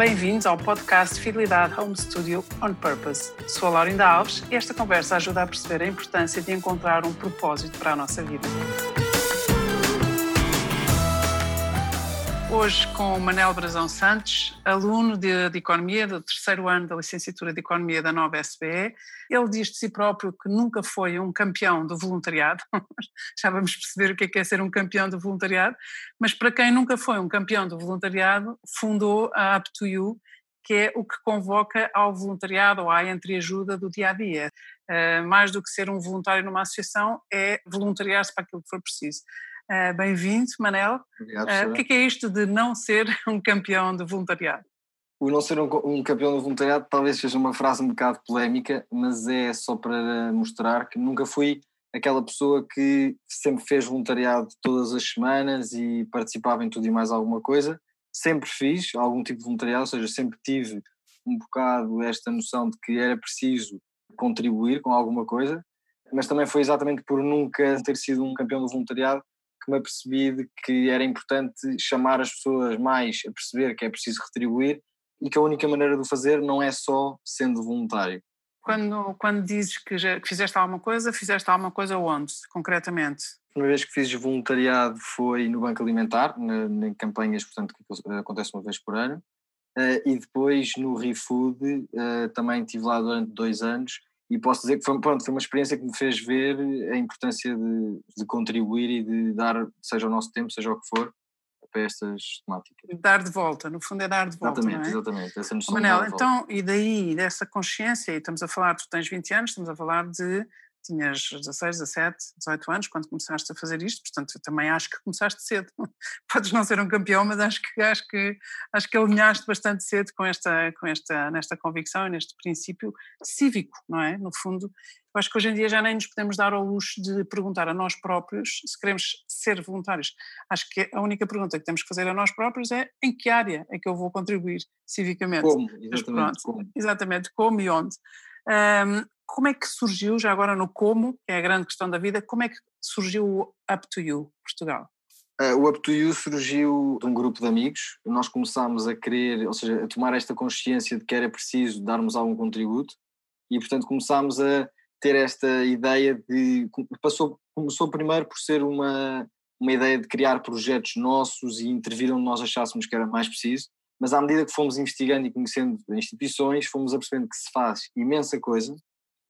Bem-vindos ao podcast Fidelidade Home Studio On Purpose. Sou a Laurinda Alves e esta conversa ajuda a perceber a importância de encontrar um propósito para a nossa vida. Hoje com o Manel Brazão Santos, aluno de, de, Economia do terceiro ano da licenciatura de Economia da nova SBE. Ele diz de si próprio que nunca foi um campeão do voluntariado, já vamos perceber o que é, que é ser um campeão do voluntariado, mas para quem nunca foi um campeão do voluntariado, fundou a Up You, que é o que convoca ao voluntariado ou à entreajuda do dia a dia. Uh, mais do que ser um voluntário numa associação, é voluntariar-se para aquilo que for preciso. Uh, Bem-vindo, Manel. Obrigado, uh, o que é, que é, isto de não ser um campeão de voluntariado? O não ser um, um, campeão de voluntariado talvez seja uma frase um bocado polémica, mas é só para mostrar que nunca fui aquela pessoa que sempre fez voluntariado todas as semanas e participava em tudo e mais alguma coisa. Sempre fiz algum tipo de voluntariado, ou seja, sempre tive um bocado esta noção de que era preciso contribuir com alguma coisa, mas também foi exatamente por nunca ter sido um campeão de voluntariado me apercebi de que era importante chamar as pessoas mais a perceber que é preciso retribuir e que a única maneira de o fazer não é só sendo voluntário. Quando, quando dizes que, já, que fizeste alguma coisa, fizeste alguma coisa onde, concretamente? A primeira vez que fiz voluntariado foi no Banco Alimentar, em campanhas, portanto, que acontece uma vez por ano, uh, e depois no ReFood, uh, também estive lá durante dois anos, e posso dizer que foi, pronto, foi uma experiência que me fez ver a importância de, de contribuir e de dar, seja o nosso tempo, seja o que for, para estas temáticas. Dar de volta, no fundo é dar de volta. Exatamente, é? exatamente. Essa noção Manel, então, e daí, dessa consciência, e estamos a falar, tu tens 20 anos, estamos a falar de tinhas 16, 17, 18 anos quando começaste a fazer isto, portanto eu também acho que começaste cedo. Podes não ser um campeão, mas acho que acho que acho que alinhaste bastante cedo com esta com esta nesta convicção e neste princípio cívico, não é? No fundo, eu acho que hoje em dia já nem nos podemos dar ao luxo de perguntar a nós próprios se queremos ser voluntários. Acho que a única pergunta que temos que fazer a nós próprios é em que área é que eu vou contribuir civicamente. Como, exatamente, pronto, como. Exatamente, como e onde. Um, como é que surgiu, já agora no como, que é a grande questão da vida, como é que surgiu o Up to You Portugal? Uh, o Up to You surgiu de um grupo de amigos. Nós começámos a querer, ou seja, a tomar esta consciência de que era preciso darmos algum contributo e, portanto, começámos a ter esta ideia de. Passou, começou primeiro por ser uma, uma ideia de criar projetos nossos e intervir onde nós achássemos que era mais preciso, mas à medida que fomos investigando e conhecendo instituições, fomos apercebendo que se faz imensa coisa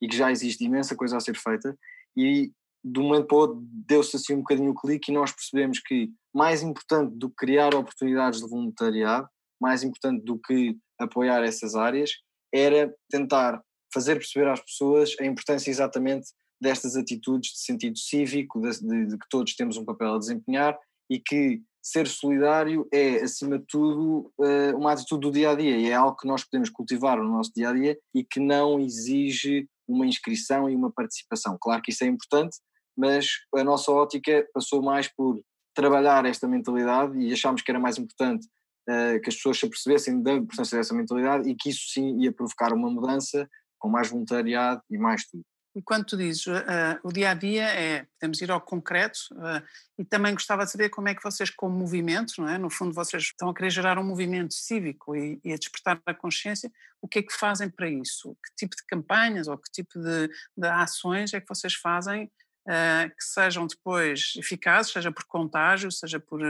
e que já existe imensa coisa a ser feita e de um momento para o outro deu-se assim um bocadinho o clique e nós percebemos que mais importante do que criar oportunidades de voluntariado, mais importante do que apoiar essas áreas, era tentar fazer perceber às pessoas a importância exatamente destas atitudes de sentido cívico, de, de, de, que todos temos um papel a desempenhar e que ser solidário é, acima de tudo, eh, uma atitude do dia a dia e é algo que nós podemos cultivar no nosso dia a dia e que não exige uma inscrição e uma participação. Claro que isso é importante, mas a nossa ótica passou mais por trabalhar esta mentalidade e achámos que era mais importante uh, que as pessoas se apercebessem da importância dessa mentalidade e que isso sim ia provocar uma mudança com mais voluntariado e mais tudo. E quando tu dizes uh, o dia a dia é, podemos ir ao concreto, uh, e também gostava de saber como é que vocês, como movimento, não é? no fundo vocês estão a querer gerar um movimento cívico e, e a despertar a consciência, o que é que fazem para isso? Que tipo de campanhas ou que tipo de, de ações é que vocês fazem uh, que sejam depois eficazes, seja por contágio, seja por,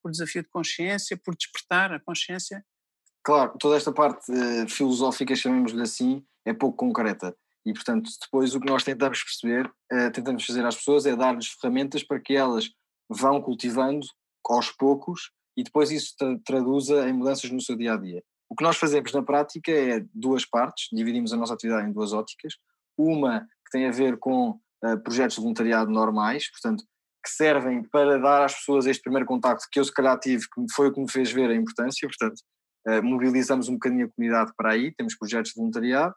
por desafio de consciência, por despertar a consciência? Claro, toda esta parte filosófica, chamemos-lhe assim, é pouco concreta e, portanto, depois o que nós tentamos perceber, uh, tentamos fazer às pessoas é dar-lhes ferramentas para que elas vão cultivando aos poucos e depois isso tra traduza em mudanças no seu dia a dia. O que nós fazemos na prática é duas partes, dividimos a nossa atividade em duas óticas. Uma que tem a ver com uh, projetos de voluntariado normais, portanto, que servem para dar às pessoas este primeiro contacto que eu se calhar tive, que foi o que me fez ver a importância, portanto, uh, mobilizamos um bocadinho a comunidade para aí, temos projetos de voluntariado,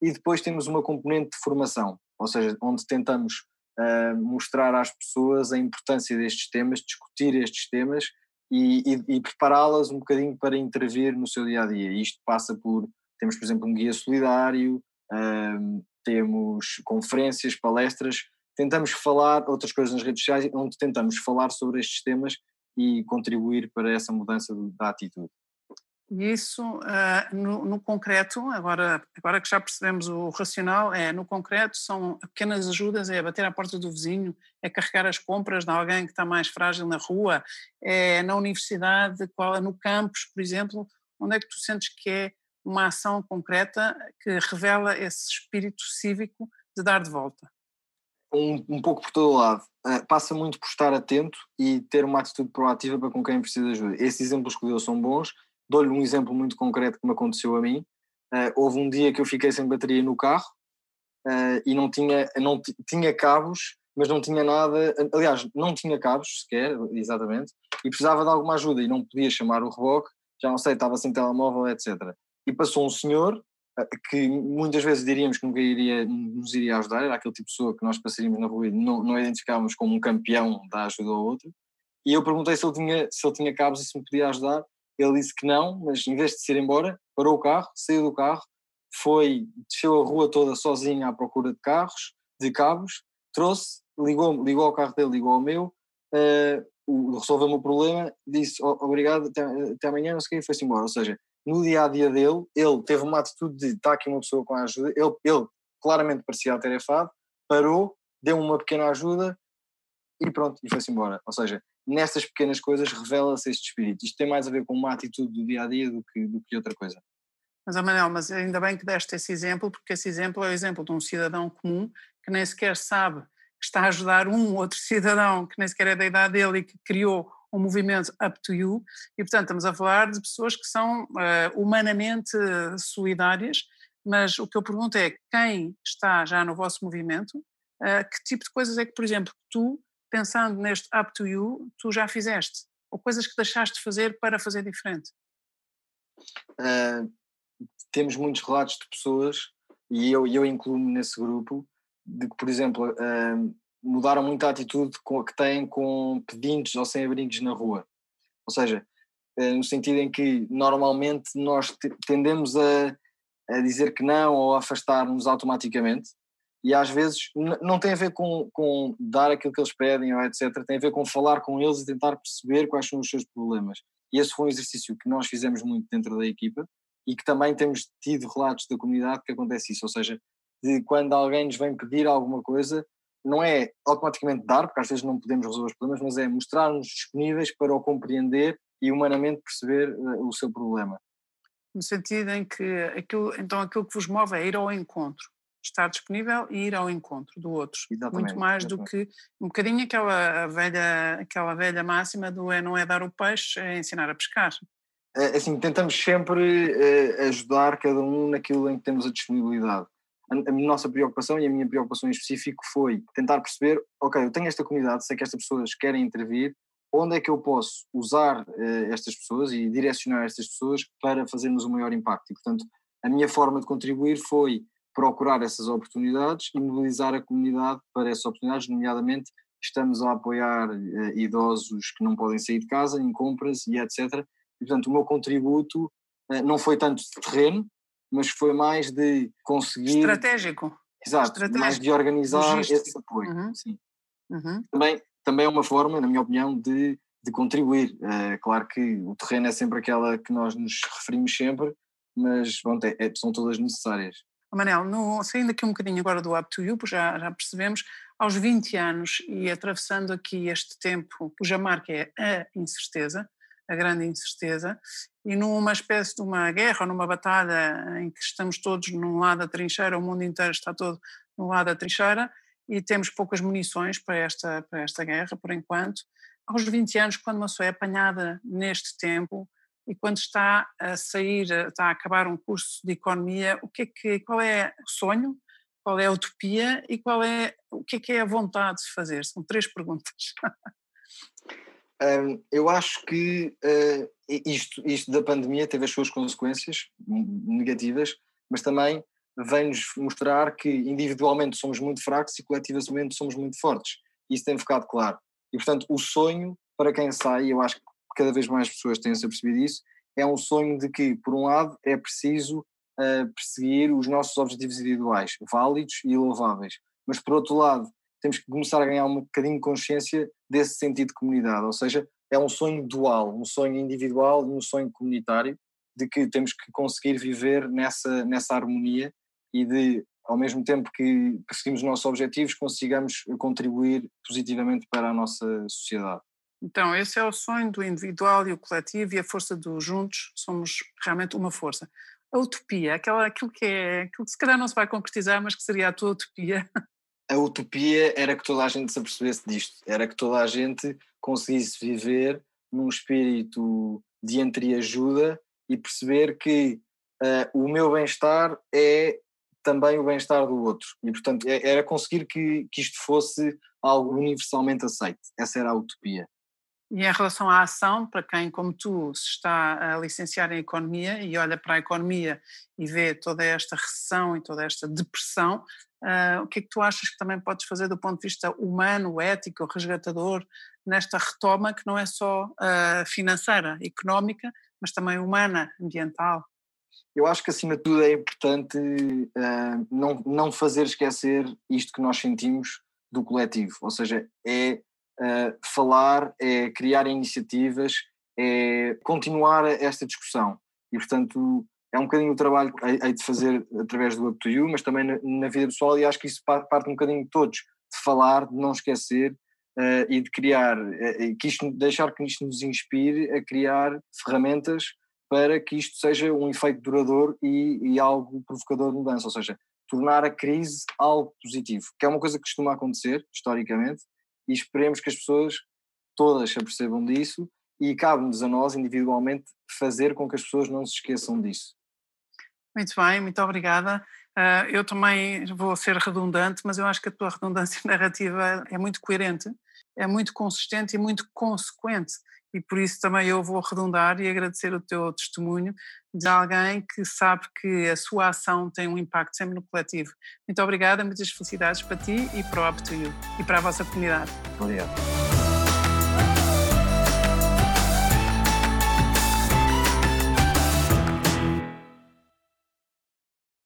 e depois temos uma componente de formação, ou seja, onde tentamos uh, mostrar às pessoas a importância destes temas, discutir estes temas e, e, e prepará-las um bocadinho para intervir no seu dia a dia. Isto passa por, temos por exemplo um guia solidário, uh, temos conferências, palestras, tentamos falar outras coisas nas redes sociais, onde tentamos falar sobre estes temas e contribuir para essa mudança da atitude. E isso, uh, no, no, concreto, agora, agora que já percebemos o racional, é no concreto são pequenas ajudas, é bater à porta do vizinho, é carregar as compras de alguém que está mais frágil na rua, é na universidade, qual, no campus, por exemplo, onde é que tu sentes que é uma ação concreta que revela esse espírito cívico de dar de volta? Um, um pouco por todo o lado. Uh, passa muito por estar atento e ter uma atitude proativa para com quem precisa de ajuda. Esses exemplos que deu são bons, Dou-lhe um exemplo muito concreto que me aconteceu a mim. Uh, houve um dia que eu fiquei sem bateria no carro uh, e não tinha, não tinha cabos, mas não tinha nada. Aliás, não tinha cabos sequer, exatamente, e precisava de alguma ajuda e não podia chamar o reboque, já não sei, estava sem telemóvel, etc. E passou um senhor uh, que muitas vezes diríamos que nunca iria, nos iria ajudar, era aquele tipo de pessoa que nós passaríamos na rua e não, não identificávamos como um campeão da ajuda ao outro. E eu perguntei se ele tinha, se ele tinha cabos e se me podia ajudar ele disse que não, mas em vez de se ir embora, parou o carro, saiu do carro, foi, desceu a rua toda sozinho à procura de carros, de cabos, trouxe, ligou, ligou ao carro dele, ligou ao meu, uh, resolveu-me o problema, disse obrigado, até, até amanhã, não sei o que, e foi-se embora. Ou seja, no dia a dia dele, ele teve uma atitude de estar aqui uma pessoa com a ajuda, ele, ele claramente parecia atarefado, parou, deu uma pequena ajuda e pronto, e foi-se embora. Ou seja, nessas pequenas coisas revela-se este espírito. Isto tem mais a ver com uma atitude do dia a dia do que, do que outra coisa. Mas, Manel, mas ainda bem que deste esse exemplo, porque esse exemplo é o exemplo de um cidadão comum que nem sequer sabe que está a ajudar um outro cidadão que nem sequer é da idade dele e que criou um movimento Up to You, e portanto estamos a falar de pessoas que são uh, humanamente solidárias, mas o que eu pergunto é quem está já no vosso movimento, uh, que tipo de coisas é que, por exemplo, tu pensando neste up to you, tu já fizeste? Ou coisas que deixaste de fazer para fazer diferente? Uh, temos muitos relatos de pessoas, e eu, eu incluo-me nesse grupo, de que, por exemplo, uh, mudaram muito a atitude que têm com pedintes ou sem-abrigos na rua. Ou seja, uh, no sentido em que normalmente nós tendemos a, a dizer que não ou afastar-nos automaticamente, e às vezes não tem a ver com, com dar aquilo que eles pedem ou etc, tem a ver com falar com eles e tentar perceber quais são os seus problemas. E esse foi um exercício que nós fizemos muito dentro da equipa e que também temos tido relatos da comunidade que acontece isso, ou seja, de quando alguém nos vem pedir alguma coisa, não é automaticamente dar, porque às vezes não podemos resolver os problemas, mas é mostrar-nos disponíveis para o compreender e humanamente perceber uh, o seu problema. No sentido em que aquilo, então aquilo que vos move é ir ao encontro estar disponível e ir ao encontro do outro. Exatamente, Muito mais exatamente. do que um bocadinho aquela velha, aquela velha máxima do é não é dar o peixe, é ensinar a pescar. É, assim, tentamos sempre uh, ajudar cada um naquilo em que temos a disponibilidade. A, nossa preocupação e a minha preocupação em específico foi tentar perceber, ok, eu tenho esta comunidade, sei que estas pessoas querem intervir, onde é que eu posso usar uh, estas pessoas e direcionar estas pessoas para fazermos o maior impacto. E, portanto, a minha forma de contribuir foi procurar essas oportunidades e mobilizar a comunidade para essas oportunidades, nomeadamente estamos a apoiar uh, idosos que não podem sair de casa em compras e etc. E, portanto, o meu contributo uh, não foi tanto de terreno, mas foi mais de conseguir. Estratégico. Exato, Estratégico. mais de organizar Logístico. esse apoio. Uhum. Sim. Uhum. Também, também é uma forma, na minha opinião, de, de contribuir. É claro que o terreno é sempre aquela que nós nos referimos sempre, mas pronto, é, é, são todas necessárias. Manel, no, saindo aqui um bocadinho agora do Up to You, já, já percebemos, aos 20 anos e atravessando aqui este tempo, cuja marca é a incerteza, a grande incerteza, e numa espécie de uma guerra numa batalha em que estamos todos num lado da trincheira, o mundo inteiro está todo no lado da trincheira e temos poucas munições para esta, para esta guerra, por enquanto. Aos 20 anos, quando uma pessoa é apanhada neste tempo, e quando está a sair, está a acabar um curso de economia, o que é que, qual é o sonho, qual é a utopia e qual é, o que é que é a vontade de fazer? São três perguntas. um, eu acho que uh, isto, isto da pandemia teve as suas consequências negativas, mas também vem-nos mostrar que individualmente somos muito fracos e coletivamente somos muito fortes. Isso tem ficado claro. E, portanto, o sonho para quem sai, eu acho que cada vez mais pessoas têm-se apercebido isso, é um sonho de que, por um lado, é preciso uh, perseguir os nossos objetivos individuais, válidos e louváveis, mas por outro lado, temos que começar a ganhar um bocadinho de consciência desse sentido de comunidade, ou seja, é um sonho dual, um sonho individual e um sonho comunitário, de que temos que conseguir viver nessa, nessa harmonia e de, ao mesmo tempo que perseguimos os nossos objetivos, consigamos contribuir positivamente para a nossa sociedade. Então, esse é o sonho do individual e o coletivo e a força dos juntos, somos realmente uma força. A utopia, aquela, aquilo, que é, aquilo que se calhar não se vai concretizar, mas que seria a tua utopia. A utopia era que toda a gente se apercebesse disto, era que toda a gente conseguisse viver num espírito de entreajuda e perceber que uh, o meu bem-estar é também o bem-estar do outro. E, portanto, é, era conseguir que, que isto fosse algo universalmente aceito. Essa era a utopia. E em relação à ação, para quem, como tu, se está a licenciar em economia e olha para a economia e vê toda esta recessão e toda esta depressão, uh, o que é que tu achas que também podes fazer do ponto de vista humano, ético, resgatador, nesta retoma que não é só uh, financeira, económica, mas também humana, ambiental? Eu acho que acima de tudo é importante uh, não, não fazer esquecer isto que nós sentimos do coletivo, ou seja, é uh, falar, é criar iniciativas, é continuar esta discussão. E, portanto, é um bocadinho o trabalho que hei de fazer através do Up You, mas também na, na, vida pessoal, e acho que isso parte um bocadinho de todos, de falar, de não esquecer uh, e de criar, uh, que isto, deixar que isto nos inspire a criar ferramentas para que isto seja um efeito duradouro e, e algo provocador de mudança, ou seja, tornar a crise algo positivo, que é uma coisa que costuma acontecer historicamente, e esperemos que as pessoas todas se apercebam disso e cabe-nos a nós individualmente fazer com que as pessoas não se esqueçam disso. Muito bem, muito obrigada. Uh, eu também vou ser redundante, mas eu acho que a tua redundância narrativa é muito coerente, é muito consistente e muito consequente. E por isso também eu vou redundar e agradecer o teu testemunho de alguém que sabe que a sua ação tem um impacto sempre no coletivo. Muito obrigada, muitas felicidades para ti e para o Up to You e para a vossa comunidade. Obrigado.